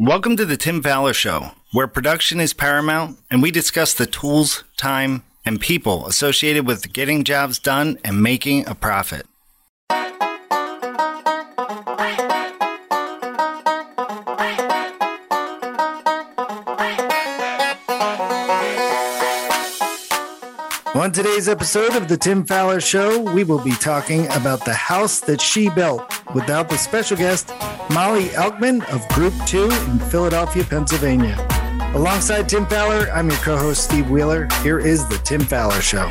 Welcome to the Tim Fowler Show, where production is paramount and we discuss the tools, time, and people associated with getting jobs done and making a profit. On today's episode of the Tim Fowler Show, we will be talking about the house that she built without the special guest, Mollie Elkman of Group 2 in Philadelphia, Pennsylvania. Alongside Tim Fowler, I'm your co host, Steve Wheeler. Here is the Tim Fowler Show.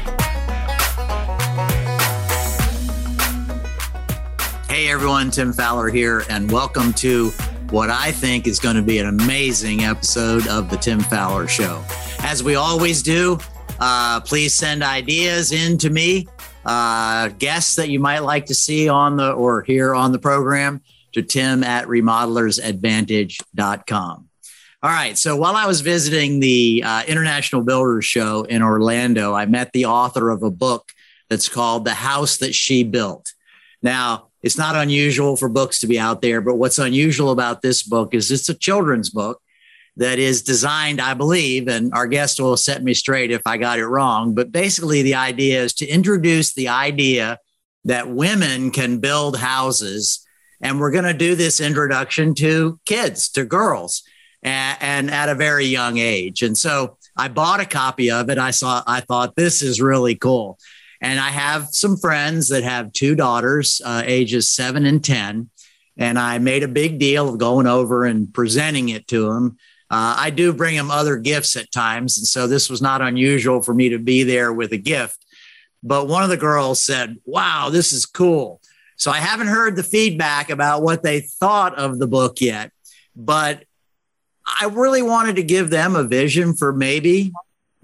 Hey everyone, Tim Fowler here, and welcome to what I think is going to be an amazing episode of the Tim Fowler Show. As we always do, uh, please send ideas in to me, uh, guests that you might like to see on the or hear on the program to tim at remodelersadvantage.com. All right. So while I was visiting the uh, International Builders Show in Orlando, I met the author of a book that's called The House That She Built. Now, it's not unusual for books to be out there, but what's unusual about this book is it's a children's book that is designed, I believe, and our guest will set me straight if I got it wrong. But basically, the idea is to introduce the idea that women can build houses. And we're going to do this introduction to kids, to girls, and, and, at a very young age. And so I bought a copy of it. I saw, I thought this is really cool. And I have some friends that have two daughters, uh, ages seven and 10. And I made a big deal of going over and presenting it to them uh, I do bring him other gifts at times. And so this was not unusual for me to be there with a gift. But one of the girls said, Wow, this is cool. So I haven't heard the feedback about what they thought of the book yet. But I really wanted to give them a vision for maybe,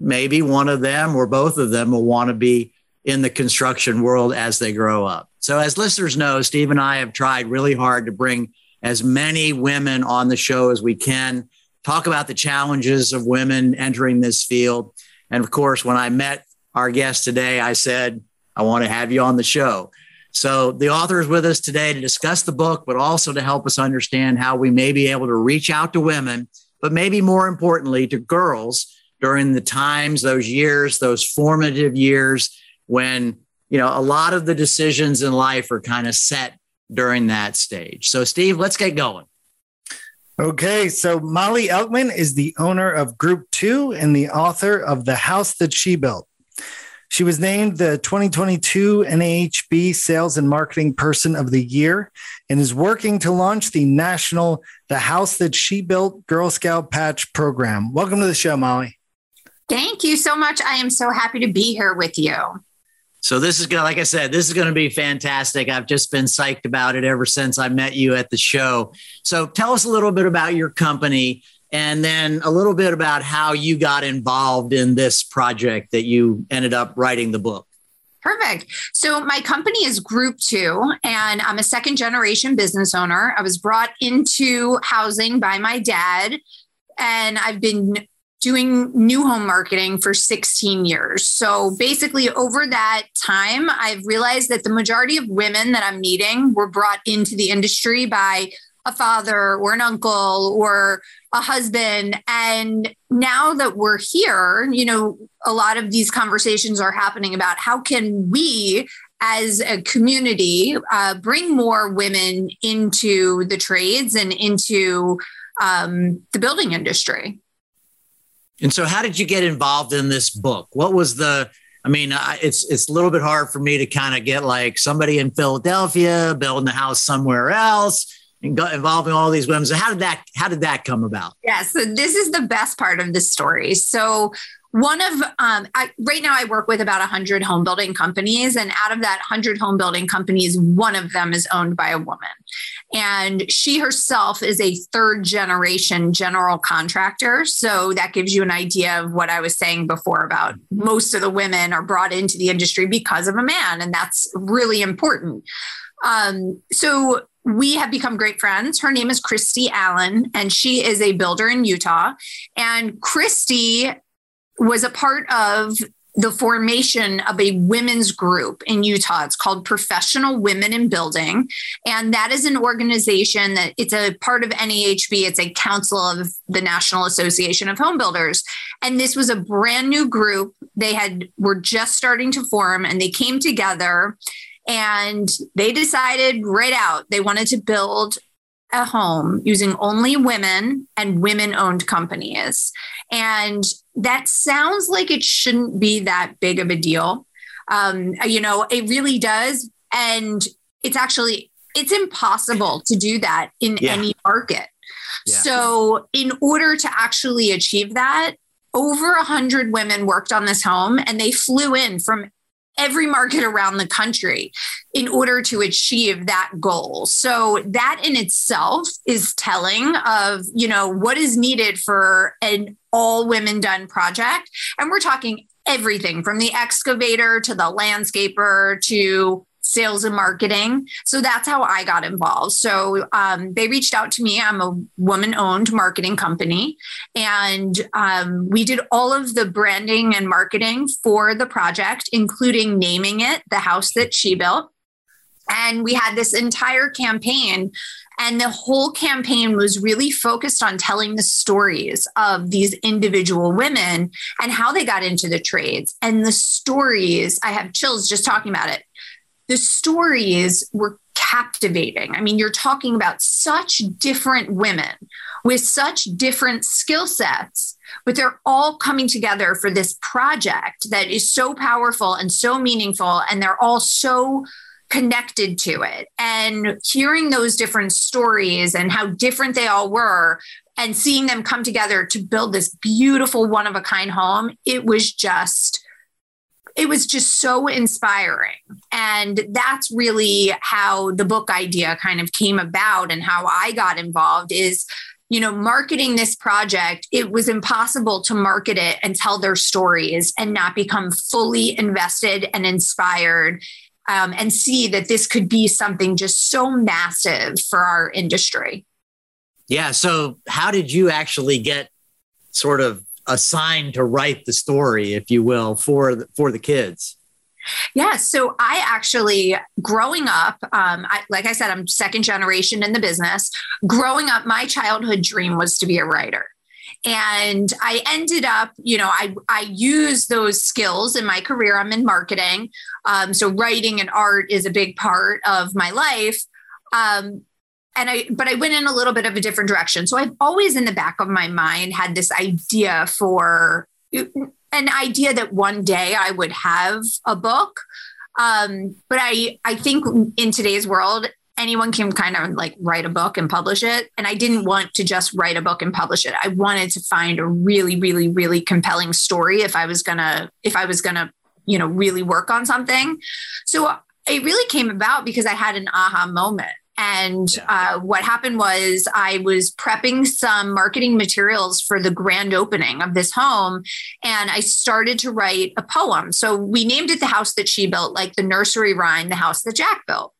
maybe one of them or both of them will want to be in the construction world as they grow up. So, as listeners know, Steve and I have tried really hard to bring as many women on the show as we can talk about the challenges of women entering this field. And of course, when I met our guest today, I said, I want to have you on the show. So the author is with us today to discuss the book, but also to help us understand how we may be able to reach out to women, but maybe more importantly to girls during the times, those years, those formative years when, you know, a lot of the decisions in life are kind of set during that stage. So Steve, let's get going. Okay, so Mollie Elkman is the owner of Group Two and the author of The House That She Built. She was named the 2022 NAHB Sales and Marketing Person of the Year and is working to launch the national The House That She Built Girl Scout Patch program. Welcome to the show, Mollie. Thank you so much. I am so happy to be here with you. So this is to, like I said, this is to be fantastic. I've just been psyched about it ever since I met you at the show. So tell us a little bit about your company and then a little bit about how you got involved in this project that you ended up writing the book. Perfect. So, my company is Group Two, and I'm a second generation business owner. I was brought into housing by my dad, and I've been doing new home marketing for 16 years. So basically, over that time, I've realized that the majority of women that I'm meeting were brought into the industry by a father or an uncle or a husband. And now that we're here, you know, a lot of these conversations are happening about how can we as a community uh, bring more women into the trades and into um, the building industry. And so, how did you get involved in this book? What was the I mean, it's it's a little bit hard for me to kind of get like somebody in Philadelphia building a house somewhere else and involving all these women. So how did that how did that come about? Yeah, so this is the best part of the story. So one of um, I, right now i work with about 100 home building companies and out of that 100 home building companies one of them is owned by a woman and she herself is a third generation general contractor so that gives you an idea of what i was saying before about most of the women are brought into the industry because of a man and that's really important um, so we have become great friends. Her name is Christy Allen, and she is a builder in Utah. And Christy was a part of the formation of a women's group in Utah. It's called Professional Women in Building. And that is an organization that it's a part of NAHB. It's a council of the National Association of Home Builders. And this was a brand new group. They had were just starting to form and they came together and they decided right out they wanted to build a home using only women and women owned companies. And that sounds like it shouldn't be that big of a deal. Um, you know, it really does. And it's actually, it's impossible to do that in yeah. any market. Yeah. So in order to actually achieve that, over a hundred women worked on this home and they flew in from every market around the country in order to achieve that goal. So that in itself is telling of, you know, what is needed for an all women done project. And we're talking everything from the excavator to the landscaper to sales and marketing. So that's how I got involved. So um, they reached out to me. I'm a woman owned marketing company. And um, we did all of the branding and marketing for the project, including naming it the house that she built. And we had this entire campaign and the whole campaign was really focused on telling the stories of these individual women and how they got into the trades. And the stories, I have chills just talking about it the stories were captivating. I mean, you're talking about such different women with such different skill sets, but they're all coming together for this project that is so powerful and so meaningful, and they're all so connected to it. And hearing those different stories and how different they all were. And seeing them come together to build this beautiful one of a kind home, it was just it was just so inspiring. And that's really how the book idea kind of came about and how I got involved is you know, marketing this project, it was impossible to market it and tell their stories and not become fully invested and inspired um, and see that this could be something just so massive for our industry. Yeah. So, how did you actually get sort of assigned to write the story, if you will, for the, for the kids? Yeah. So I actually, growing up, um, I, like I said, I'm second generation in the business. Growing up, my childhood dream was to be a writer. And I ended up, you know, I, I use those skills in my career. I'm in marketing. Um, so writing and art is a big part of my life. Um, and I, but I went in a little bit of a different direction. So I've always in the back of my mind had this idea for an idea that one day I would have a book. Um, but I, I think in today's world, anyone can kind of like write a book and publish it. And I didn't want to just write a book and publish it. I wanted to find a really, really, really compelling story if I was gonna, if I was gonna, you know, really work on something. So it really came about because I had an aha moment. And uh, what happened was I was prepping some marketing materials for the grand opening of this home. And I started to write a poem. So we named it The House That She Built, like the nursery rhyme, The House That Jack Built.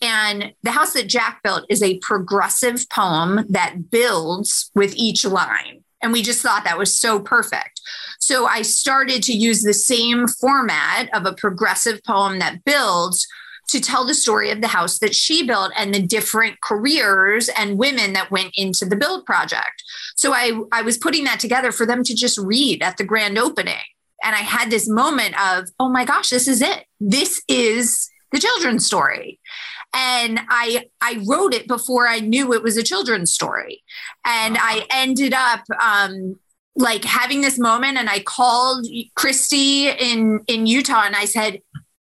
And The House That Jack Built is a progressive poem that builds with each line. And we just thought that was so perfect. So I started to use the same format of a progressive poem that builds to tell the story of the house that she built and the different careers and women that went into the build project. So I, I was putting that together for them to just read at the grand opening. And I had this moment of, oh my gosh, this is it. This is the children's story. And I I wrote it before I knew it was a children's story. And I ended up um, like having this moment and I called Christy in in Utah and I said,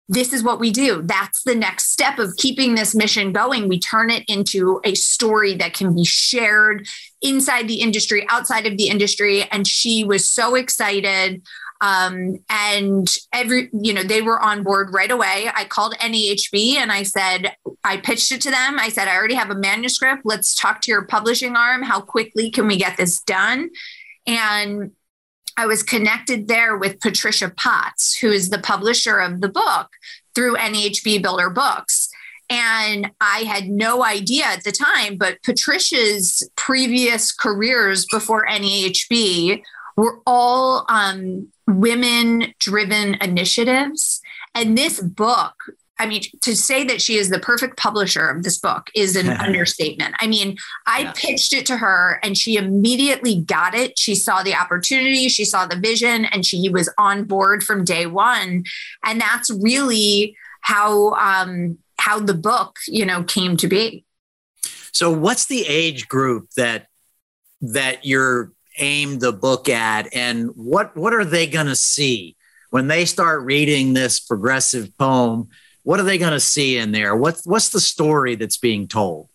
this is what we do. That's the next step of keeping this mission going. We turn it into a story that can be shared inside the industry, outside of the industry. And she was so excited. Um, and every, you know, they were on board right away. I called NAHB and I said, I pitched it to them. I said, I already have a manuscript. Let's talk to your publishing arm. How quickly can we get this done? And I was connected there with Patricia Potts, who is the publisher of the book through NAHB Builder Books. And I had no idea at the time, but Patricia's previous careers before NAHB were all um, women driven initiatives. And this book I mean, to say that she is the perfect publisher of this book is an understatement. I mean, I yeah. pitched it to her and she immediately got it. She saw the opportunity, she saw the vision, and she was on board from day one. And that's really how um, how the book, you know, came to be. So, what's the age group that that you're aimed the book at, and what what are they going to see when they start reading this progressive poem? What are they going to see in there? What's what's the story that's being told?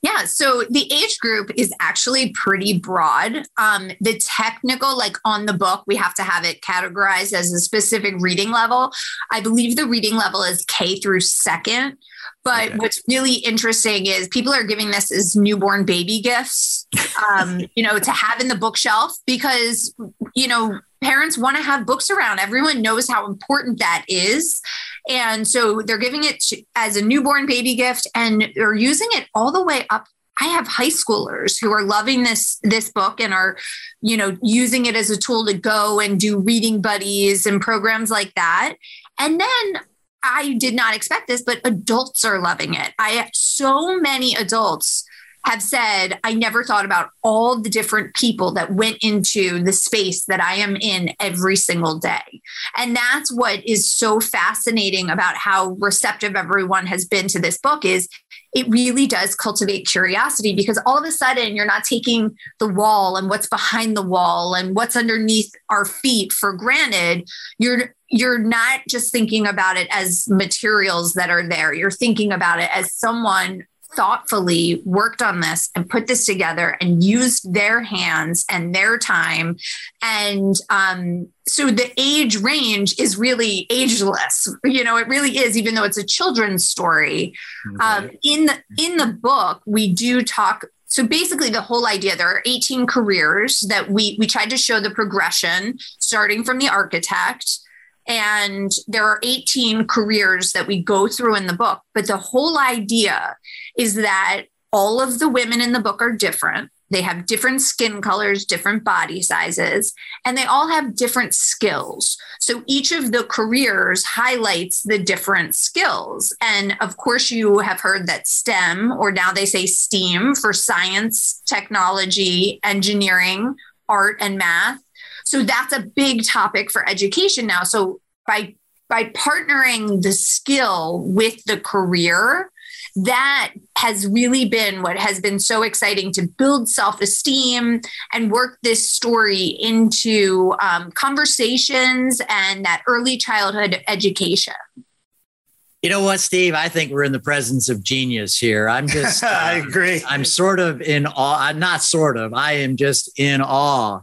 Yeah, so the age group is actually pretty broad. Um, the technical, like on the book, we have to have it categorized as a specific reading level. I believe the reading level is K through second. But okay. what's really interesting is people are giving this as newborn baby gifts, um, you know, to have in the bookshelf because, you know, parents want to have books around. Everyone knows how important that is. And so they're giving it as a newborn baby gift and they're using it all the way up I have high schoolers who are loving this this book and are, you know, using it as a tool to go and do reading buddies and programs like that. And then I did not expect this, but adults are loving it. I have so many adults have said, I never thought about all the different people that went into the space that I am in every single day. And that's what is so fascinating about how receptive everyone has been to this book is it really does cultivate curiosity because all of a sudden you're not taking the wall and what's behind the wall and what's underneath our feet for granted. You're you're not just thinking about it as materials that are there. You're thinking about it as someone thoughtfully worked on this and put this together and used their hands and their time and um, so the age range is really ageless you know it really is even though it's a children's story okay. um, in the in the book we do talk so basically the whole idea there are 18 careers that we we tried to show the progression starting from the architect and there are 18 careers that we go through in the book. But the whole idea is that all of the women in the book are different. They have different skin colors, different body sizes, and they all have different skills. So each of the careers highlights the different skills. And of course, you have heard that STEM, or now they say STEAM for science, technology, engineering, art, and math. So that's a big topic for education now. So by by partnering the skill with the career, that has really been what has been so exciting to build self esteem and work this story into um, conversations and that early childhood education. You know what, Steve? I think we're in the presence of genius here. I'm just, I um, agree. I'm sort of in awe. I'm not sort of, I am just in awe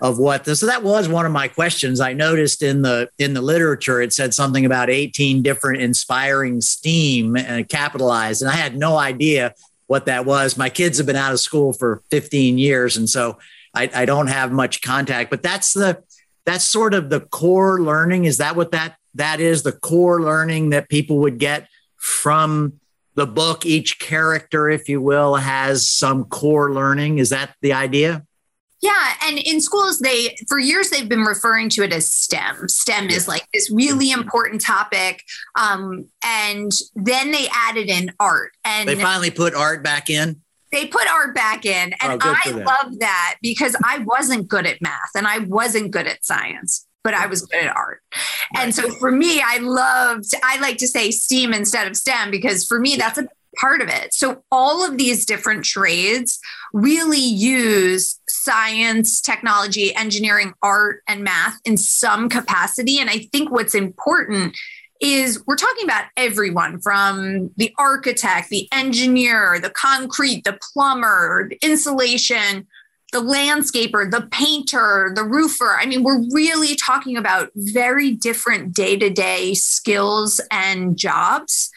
of what this so that was one of my questions. I noticed in the in the literature it said something about 18 different inspiring steam and uh, capitalized and i had no idea what that was. My kids have been out of school for 15 years and so i, I don't have much contact but that's the that's sort of the core learning. Is that what that that is the core learning that people would get from the book? Each character if you will has some core learning. Is that the idea yeah, and in schools, they for years they've been referring to it as STEM. STEM is like this really important topic, um, and then they added in art, and they finally put art back in. They put art back in, and oh, I love that because I wasn't good at math and I wasn't good at science, but I was good at art. Right. And so for me, I loved. I like to say STEAM instead of STEM because for me, that's a part of it. So all of these different trades really use science, technology, engineering, art, and math in some capacity. And I think what's important is we're talking about everyone from the architect, the engineer, the concrete, the plumber, the insulation, the landscaper, the painter, the roofer. I mean, we're really talking about very different day to day skills and jobs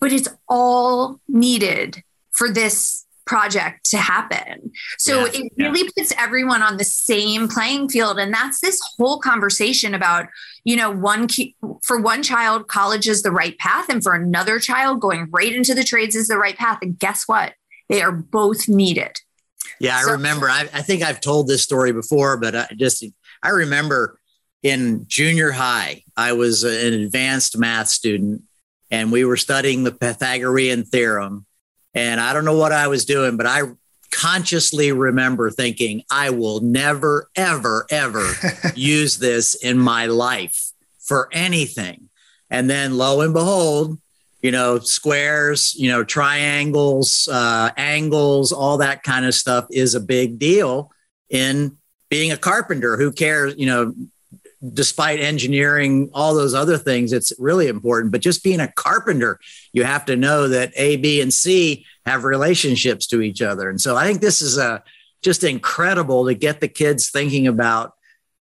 but it's all needed for this project to happen. So yeah, it really yeah. puts everyone on the same playing field. And that's this whole conversation about, you know, one key, for one child, college is the right path. And for another child, going right into the trades is the right path. And guess what? They are both needed. Yeah, I remember. I, I, think I've told this story before, but I just I remember in junior high, I was an advanced math student, and we were studying the Pythagorean theorem. And I don't know what I was doing, but I consciously remember thinking, I will never, ever, ever use this in my life for anything. And then lo and behold, you know, squares, you know, triangles, uh, angles, all that kind of stuff is a big deal in being a carpenter. Who cares? You know, despite engineering, all those other things, it's really important. But just being a carpenter, you have to know that A, B, and C have relationships to each other. And so I think this is a uh, just incredible to get the kids thinking about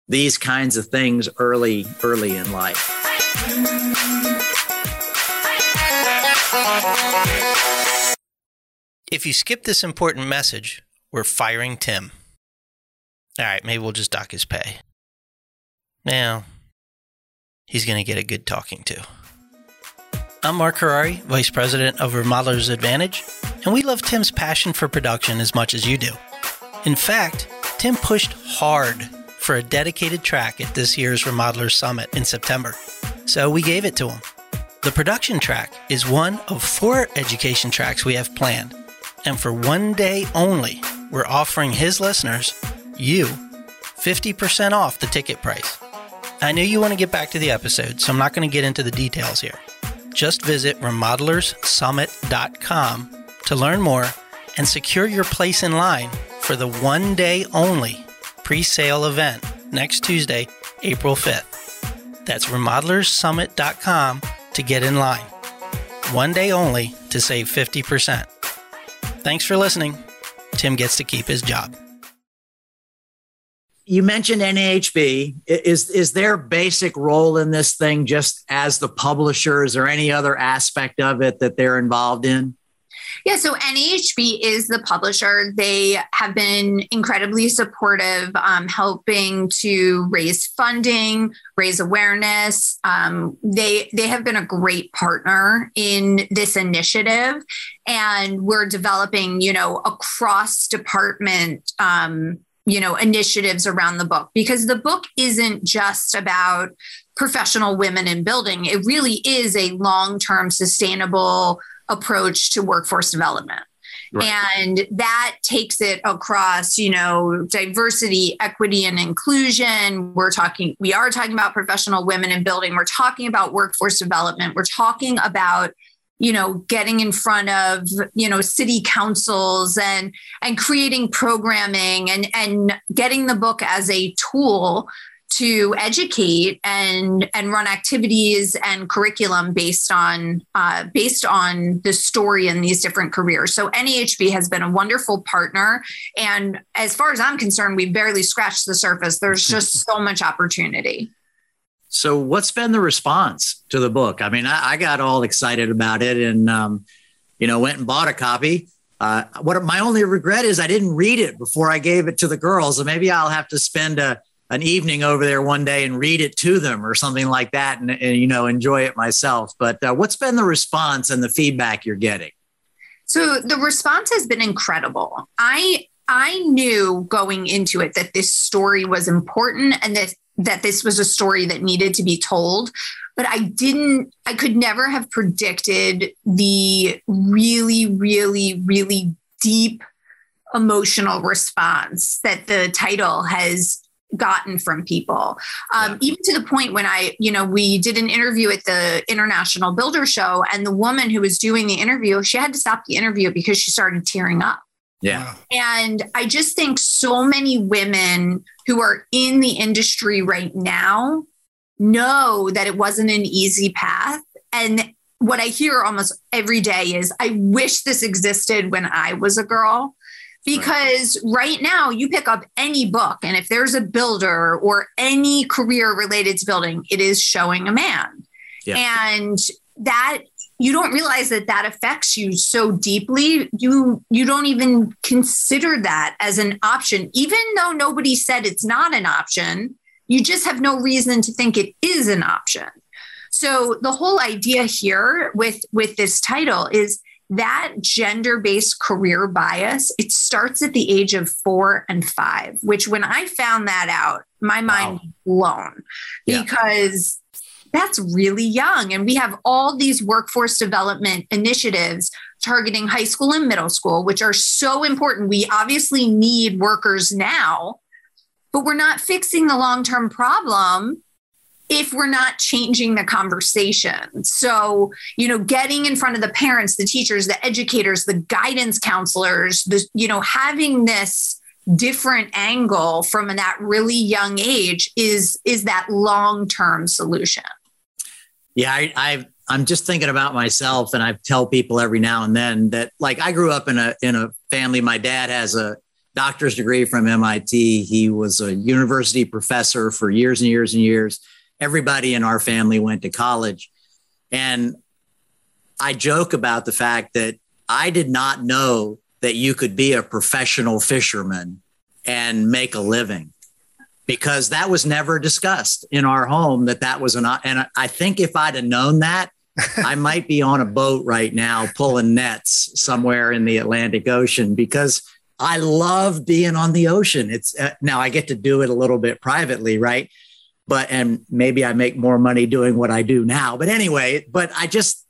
these kinds of things early, early in life. If you skip this important message, we're firing Tim. All right, maybe we'll just dock his pay. Now, he's going to get a good talking to. I'm Mark Harari, Vice President of Remodelers Advantage, and we love Tim's passion for production as much as you do. In fact, Tim pushed hard for a dedicated track at this year's Remodelers Summit in September, so we gave it to him. The production track is one of four education tracks we have planned, and for one day only, we're offering his listeners, you, 50% off the ticket price. I know you want to get back to the episode, so I'm not going to get into the details here. Just visit remodelersummit.com to learn more and secure your place in line for the one day only pre sale event next Tuesday, April 5th. That's remodelersummit.com to get in line. One day only to save 50%. Thanks for listening. Tim gets to keep his job. You mentioned NAHB. Is is their basic role in this thing just as the publishers or any other aspect of it that they're involved in? Yeah, so NAHB is the publisher. They have been incredibly supportive, um, helping to raise funding, raise awareness. Um, they they have been a great partner in this initiative, and we're developing, you know, across department. Um, you know initiatives around the book because the book isn't just about professional women in building it really is a long-term sustainable approach to workforce development. Right. And that takes it across, you know, diversity, equity, and inclusion. We're talking, we are talking about professional women in building. We're talking about workforce development. We're talking about, you know, getting in front of, you know, city councils and and creating programming and and getting the book as a tool to educate and and run activities and curriculum based on uh, based on the story in these different careers. So NAHB has been a wonderful partner, and as far as I'm concerned, we've barely scratched the surface. There's just so much opportunity. So, what's been the response to the book? I mean, I, I got all excited about it, and um, you know, went and bought a copy. Uh, what my only regret is I didn't read it before I gave it to the girls, and maybe I'll have to spend a an evening over there one day and read it to them or something like that and, and you know enjoy it myself but uh, what's been the response and the feedback you're getting so the response has been incredible i i knew going into it that this story was important and that that this was a story that needed to be told but i didn't i could never have predicted the really really really deep emotional response that the title has gotten from people um, yeah. even to the point when i you know we did an interview at the international builder show and the woman who was doing the interview she had to stop the interview because she started tearing up yeah and i just think so many women who are in the industry right now know that it wasn't an easy path and what i hear almost every day is i wish this existed when i was a girl because right. right. now you pick up any book and if there's a builder or any career related to building it is showing a man yeah. and that you don't realize that that affects you so deeply you you don't even consider that as an option even though nobody said it's not an option you just have no reason to think it is an option so the whole idea here with with this title is that gender based career bias, it starts at the age of four and five, which when I found that out, my mind wow. blown yeah. because that's really young. And we have all these workforce development initiatives targeting high school and middle school, which are so important. We obviously need workers now, but we're not fixing the long term problem if we're not changing the conversation. So, you know, getting in front of the parents, the teachers, the educators, the guidance counselors, the, you know, having this different angle from that really young age is is that long-term solution. Yeah, I, I I'm just thinking about myself and I tell people every now and then that like I grew up in a in a family my dad has a doctor's degree from MIT. He was a university professor for years and years and years everybody in our family went to college. And I joke about the fact that I did not know that you could be a professional fisherman and make a living because that was never discussed in our home that that was an and I think if I'd have known that I might be on a boat right now pulling nets somewhere in the Atlantic Ocean because I love being on the ocean. It's uh, now I get to do it a little bit privately, right? but and maybe I make more money doing what I do now. But anyway, but I just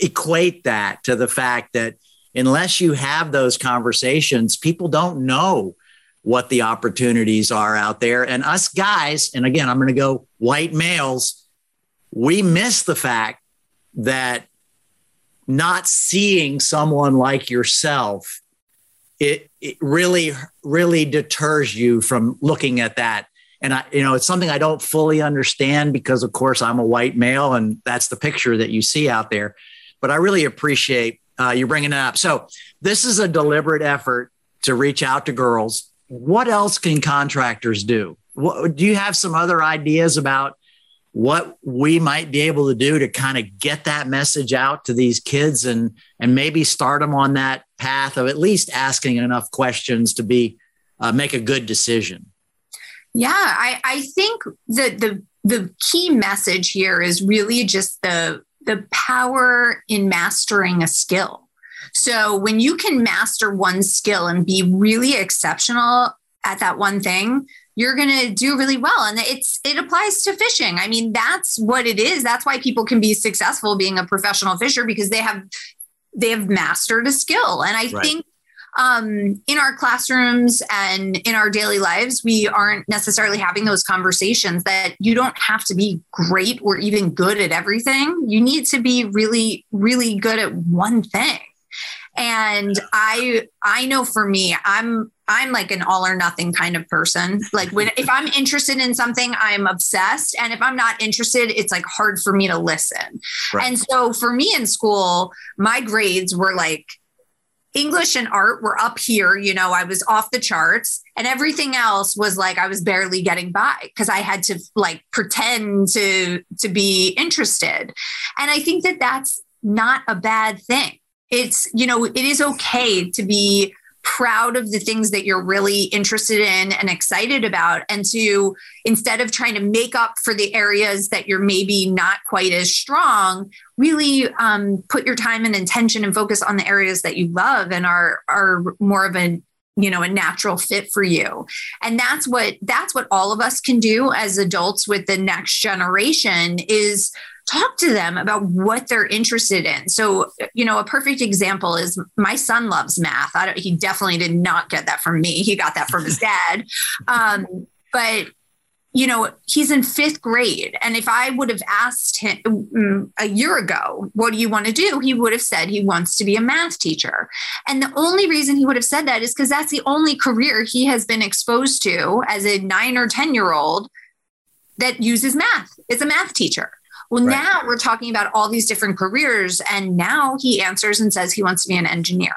equate that to the fact that unless you have those conversations, people don't know what the opportunities are out there. And us guys, and again, I'm going to go white males, we miss the fact that not seeing someone like yourself it, it really really deters you from looking at that and I, you know, it's something I don't fully understand because, of course, I'm a white male, and that's the picture that you see out there. But I really appreciate uh, you bringing it up. So this is a deliberate effort to reach out to girls. What else can contractors do? What, do you have some other ideas about what we might be able to do to kind of get that message out to these kids and and maybe start them on that path of at least asking enough questions to be uh, make a good decision? Yeah, I, I think that the the key message here is really just the the power in mastering a skill. So when you can master one skill and be really exceptional at that one thing, you're going to do really well and it's it applies to fishing. I mean, that's what it is. That's why people can be successful being a professional fisher because they have they have mastered a skill. And I right. think um, in our classrooms and in our daily lives, we aren't necessarily having those conversations that you don't have to be great or even good at everything. You need to be really, really good at one thing. And I I know for me, I'm I'm like an all or nothing kind of person. Like when if I'm interested in something, I'm obsessed. And if I'm not interested, it's like hard for me to listen. Right. And so for me in school, my grades were like English and art were up here, you know, I was off the charts and everything else was like I was barely getting by because I had to like pretend to to be interested. And I think that that's not a bad thing. It's, you know, it is okay to be proud of the things that you're really interested in and excited about and to instead of trying to make up for the areas that you're maybe not quite as strong really um, put your time and intention and focus on the areas that you love and are are more of a you know a natural fit for you. And that's what that's what all of us can do as adults with the next generation is talk to them about what they're interested in. So, you know, a perfect example is my son loves math. he definitely did not get that from me. He got that from his dad. Um, but you know, he's in fifth grade. And if I would have asked him mm, a year ago, what do you want to do? He would have said he wants to be a math teacher. And the only reason he would have said that is because that's the only career he has been exposed to as a nine or 10 year old that uses math. It's a math teacher. Well, right. now we're talking about all these different careers. And now he answers and says he wants to be an engineer.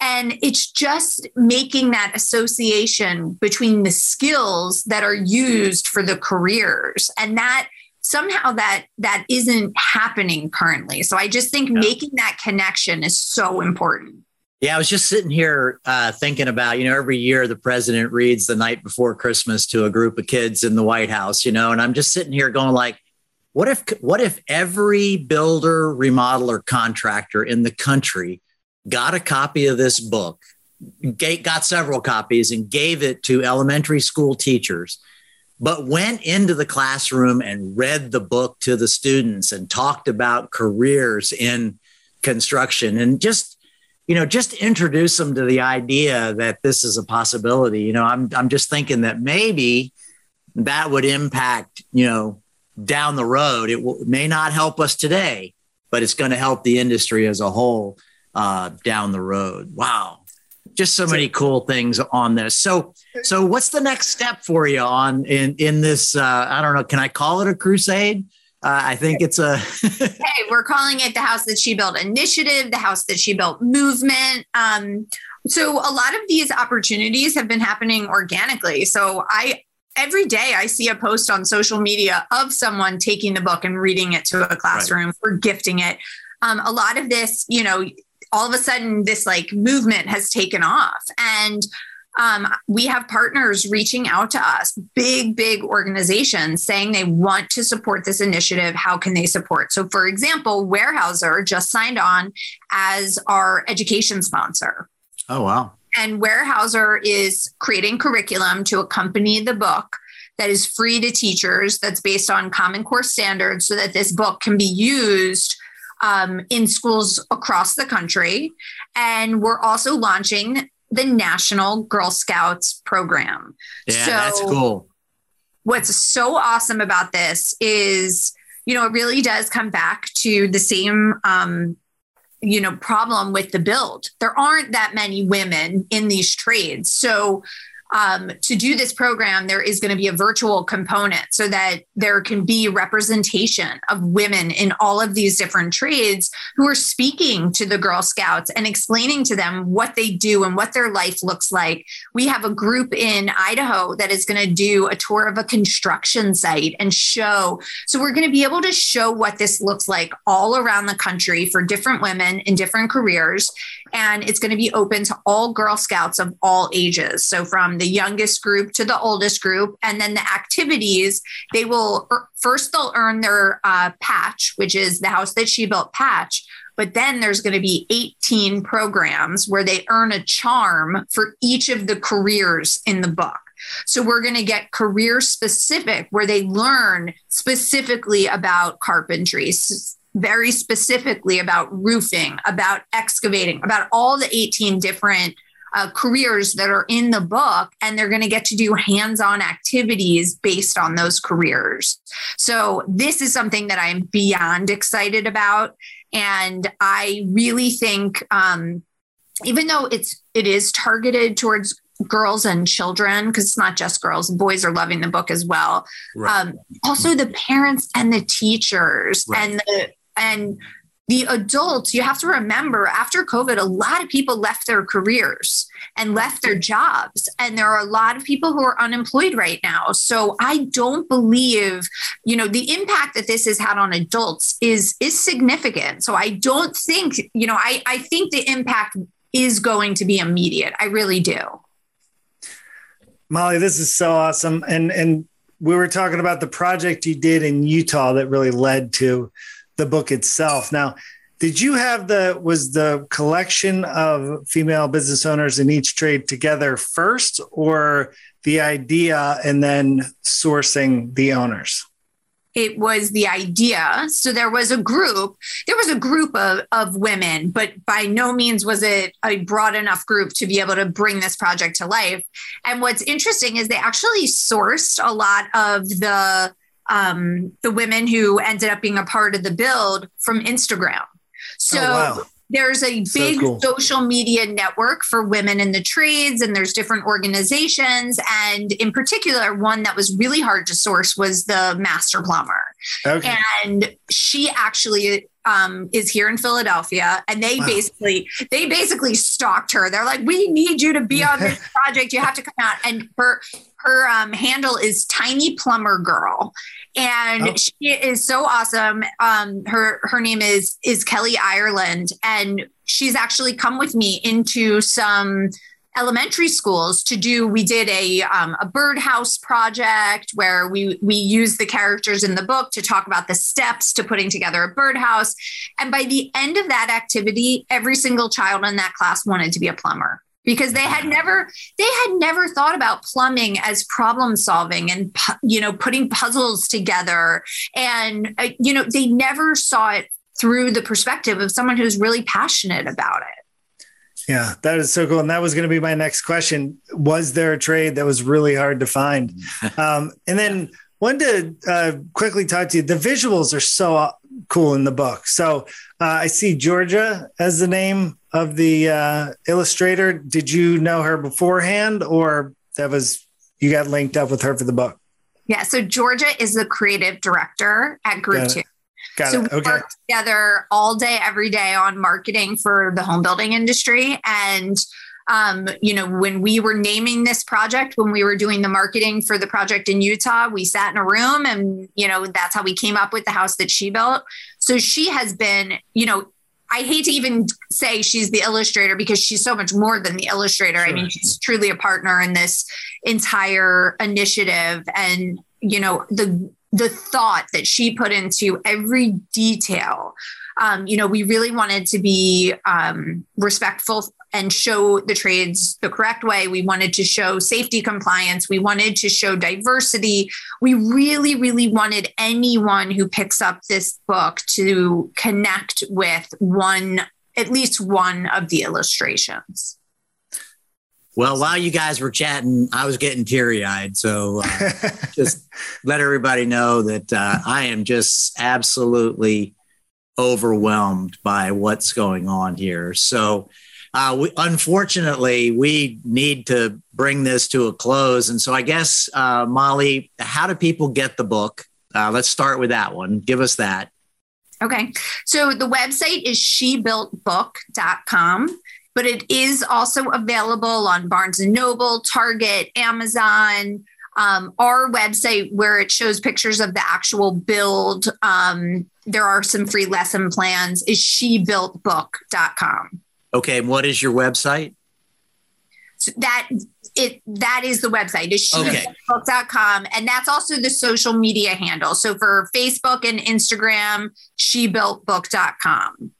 And it's just making that association between the skills that are used for the careers. And that somehow that that isn't happening currently. So I just think yeah. making that connection is so important. Yeah, I was just sitting here uh, thinking about, you know, every year the president reads the night before Christmas to a group of kids in the White House, you know, and I'm just sitting here going like, what if what if every builder, remodeler, contractor in the country got a copy of this book, got several copies, and gave it to elementary school teachers, but went into the classroom and read the book to the students and talked about careers in construction and just you know just introduce them to the idea that this is a possibility? You know i'm i'm just thinking that maybe that would impact you know down the road it will, may not help us today but it's going to help the industry as a whole uh, down the road wow just so many cool things on this so so what's the next step for you on in in this uh, i don't know can i call it a crusade uh, I think it's a. hey, we're calling it the House That She Built initiative, the House That She Built movement. Um, so a lot of these opportunities have been happening organically. So I every day I see a post on social media of someone taking the book and reading it to a classroom right. or gifting it. Um, a lot of this, you know, all of a sudden this like movement has taken off and um, we have partners reaching out to us, big, big organizations saying they want to support this initiative. How can they support? So, for example, Weyerhaeuser just signed on as our education sponsor. Oh, wow. And Weyerhaeuser is creating curriculum to accompany the book that is free to teachers, that's based on Common Core standards, so that this book can be used um, in schools across the country. And we're also launching the National Girl Scouts program. Yeah, so that's cool. What's so awesome about this is, you know, it really does come back to the same um, you know problem with the build. There aren't that many women in these trades. So um, to do this program, there is going to be a virtual component so that there can be representation of women in all of these different trades who are speaking to the Girl Scouts and explaining to them what they do and what their life looks like. We have a group in Idaho that is going to do a tour of a construction site and show. So we're going to be able to show what this looks like all around the country for different women in different careers. And it's going to be open to all Girl Scouts of all ages. So from the youngest group to the oldest group. And then the activities, they will er, first they'll earn their uh, patch, which is the house that she built patch. But then there's going to be 18 programs where they earn a charm for each of the careers in the book. So we're going to get career specific where they learn specifically about carpentry, very specifically about roofing, about excavating, about all the 18 different uh, careers that are in the book, and they're going to get to do hands on activities based on those careers. So, this is something that I'm beyond excited about. And I really think, um, even though it's it is targeted towards girls and children because it's not just girls boys are loving the book as well right. um, also the parents and the teachers right. and the and the adults, you have to remember after COVID, a lot of people left their careers and left their jobs. And there are a lot of people who are unemployed right now. So I don't believe, you know, the impact that this has had on adults is is significant. So I don't think, you know, I, I think the impact is going to be immediate. I really do. Mollie, this is so awesome. And and we were talking about the project you did in Utah that really led to the book itself. Now, did you have the was the collection of female business owners in each trade together first or the idea and then sourcing the owners? it was the idea. So there was a group, there was a group of, of women, but by no means was it a broad enough group to be able to bring this project to life. And what's interesting is they actually sourced a lot of the um, the women who ended up being a part of the build from Instagram. So oh, wow. there's a big so cool. social media network for women in the trades, and there's different organizations. And in particular, one that was really hard to source was the master plumber. Okay. And she actually um, is here in Philadelphia, and they wow. basically they basically stalked her. They're like, "We need you to be on this project. You have to come out." And her her um, handle is Tiny Plumber Girl, and oh. she is so awesome. Um, her her name is is Kelly Ireland, and she's actually come with me into some elementary schools to do we did a um, a birdhouse project where we we used the characters in the book to talk about the steps to putting together a birdhouse. And by the end of that activity every single child in that class wanted to be a plumber because they had never they had never thought about plumbing as problem solving and you know putting puzzles together. And uh, you know they never saw it through the perspective of someone who's really passionate about it yeah that is so cool and that was going to be my next question was there a trade that was really hard to find um, and then wanted to uh, quickly talk to you the visuals are so cool in the book so uh, i see georgia as the name of the uh, illustrator. Did you know her beforehand, or that was you got linked up with her for the book? Yeah. So Georgia is the creative director at Group Two. Got so it. we Okay. work together all day, every day on marketing for the home building industry. And um, you know, when we were naming this project, when we were doing the marketing for the project in Utah, we sat in a room and, you know, that's how we came up with the house that she built. So she has been, you know, I hate to even say she's the illustrator because she's so much more than the illustrator. I mean, she's truly a partner in this entire initiative and, you know, the the thought that she put into every detail. Um, you know, we really wanted to be um, respectful and show the trades the correct way. We wanted to show safety compliance. We wanted to show diversity. We really, really wanted anyone who picks up this book to connect with one, at least one of the illustrations. Well, while you guys were chatting, I was getting teary eyed. So uh, just let everybody know that uh, I am just absolutely overwhelmed by what's going on here. So, uh, we, unfortunately, we need to bring this to a close. And so, I guess, uh, Mollie, how do people get the book? Uh, let's start with that one. Give us that. Okay. So the website is shebuiltbook.com, but it is also available on Barnes and Noble, Target, Amazon. Um, our website, where it shows pictures of the actual build, um, there are some free lesson plans, is shebuiltbook.com. Okay. And what is your website? So that it that is the website is Okay. shebuiltbook.com and that's also the social media handle so for facebook and instagram shebuiltbook.com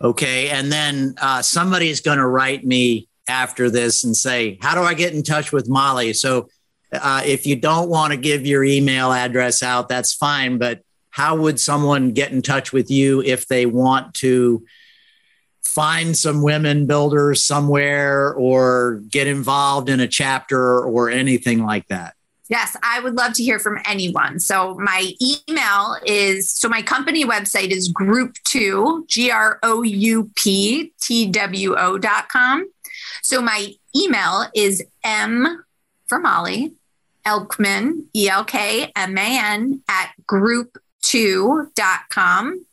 Okay. And then uh, somebody is going to write me after this and say, How do I get in touch with Mollie? So uh, if you don't want to give your email address out, that's fine. But how would someone get in touch with you if they want to find some women builders somewhere or get involved in a chapter or anything like that? Yes, I would love to hear from anyone. So my email is so my company website is group two, G R O U P T W O dot com. So my email is M for Mollie, Elkman, E L K M A N at group two dot com.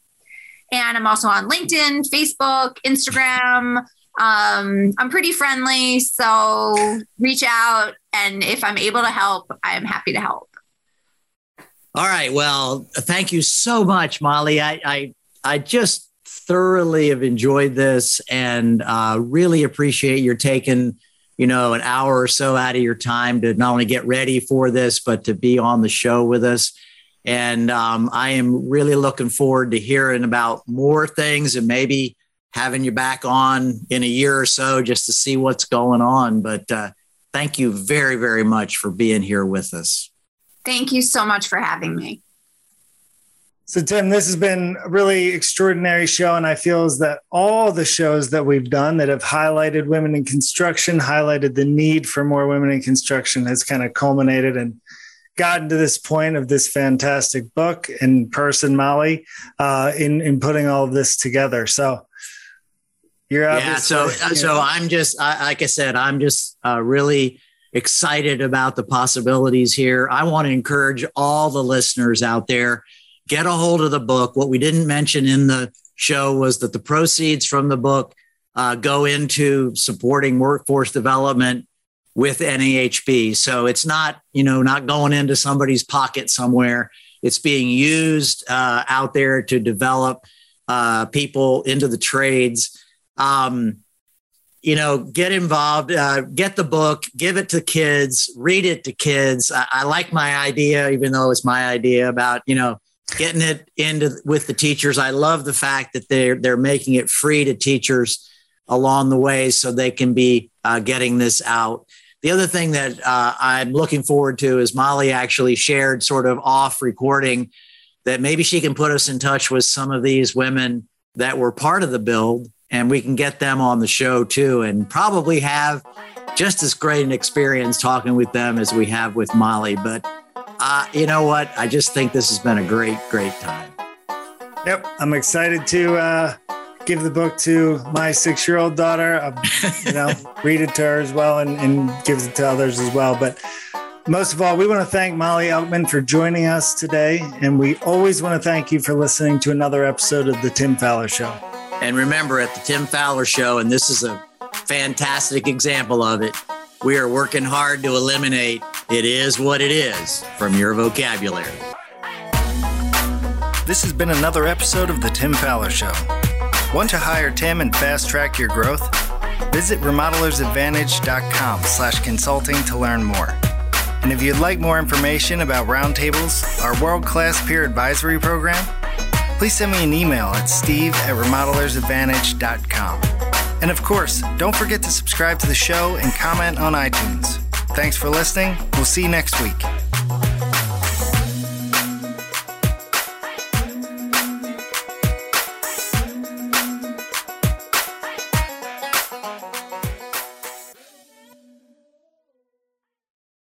And I'm also on LinkedIn, Facebook, Instagram. Um, I'm pretty friendly, so reach out. And if I'm able to help, I am happy to help. All right. Well, thank you so much, Mollie. I I, I just thoroughly have enjoyed this and uh, really appreciate your taking, you know, an hour or so out of your time to not only get ready for this, but to be on the show with us. And um, I am really looking forward to hearing about more things and maybe having you back on in a year or so just to see what's going on. But uh, thank you very, very much for being here with us. Thank you so much for having me. So, Tim, this has been a really extraordinary show. And I feel as that all the shows that we've done that have highlighted women in construction, highlighted the need for more women in construction, has kind of culminated and gotten to this point of this fantastic book in person, Mollie, uh, in, in putting all of this together. So, you're yeah so uh, so i'm just I, like i said i'm just uh, really excited about the possibilities here i want to encourage all the listeners out there get a hold of the book what we didn't mention in the show was that the proceeds from the book uh, go into supporting workforce development with NAHB. So it's not, you know, not going into somebody's pocket somewhere. It's being used uh, out there to develop uh, people into the trades. Um, you know, get involved, uh, get the book, give it to kids, read it to kids. I, I like my idea, even though it's my idea about, you know, getting it into with the teachers. I love the fact that they're they're making it free to teachers along the way so they can be uh, getting this out. The other thing that uh, I'm looking forward to is Mollie actually shared sort of off recording that maybe she can put us in touch with some of these women that were part of the build and we can get them on the show too and probably have just as great an experience talking with them as we have with Mollie. But uh, you know what? I just think this has been a great, great time. Yep. I'm excited to uh, give the book to my six year old daughter. Um, you know, read it to her as well and, and gives it to others as well. But most of all, we want to thank Mollie Elkman for joining us today. And we always want to thank you for listening to another episode of The Tim Fowler Show. And remember, at the Tim Fowler Show, and this is a fantastic example of it, we are working hard to eliminate it is what it is from your vocabulary. This has been another episode of The Tim Fowler Show. Want to hire Tim and fast track your growth? Visit remodelersadvantage.com slash consulting to learn more. And if you'd like more information about Roundtables, our world-class peer advisory program, please send me an email at steve at remodelersadvantage.com. And of course, don't forget to subscribe to the show and comment on iTunes. Thanks for listening. We'll see you next week.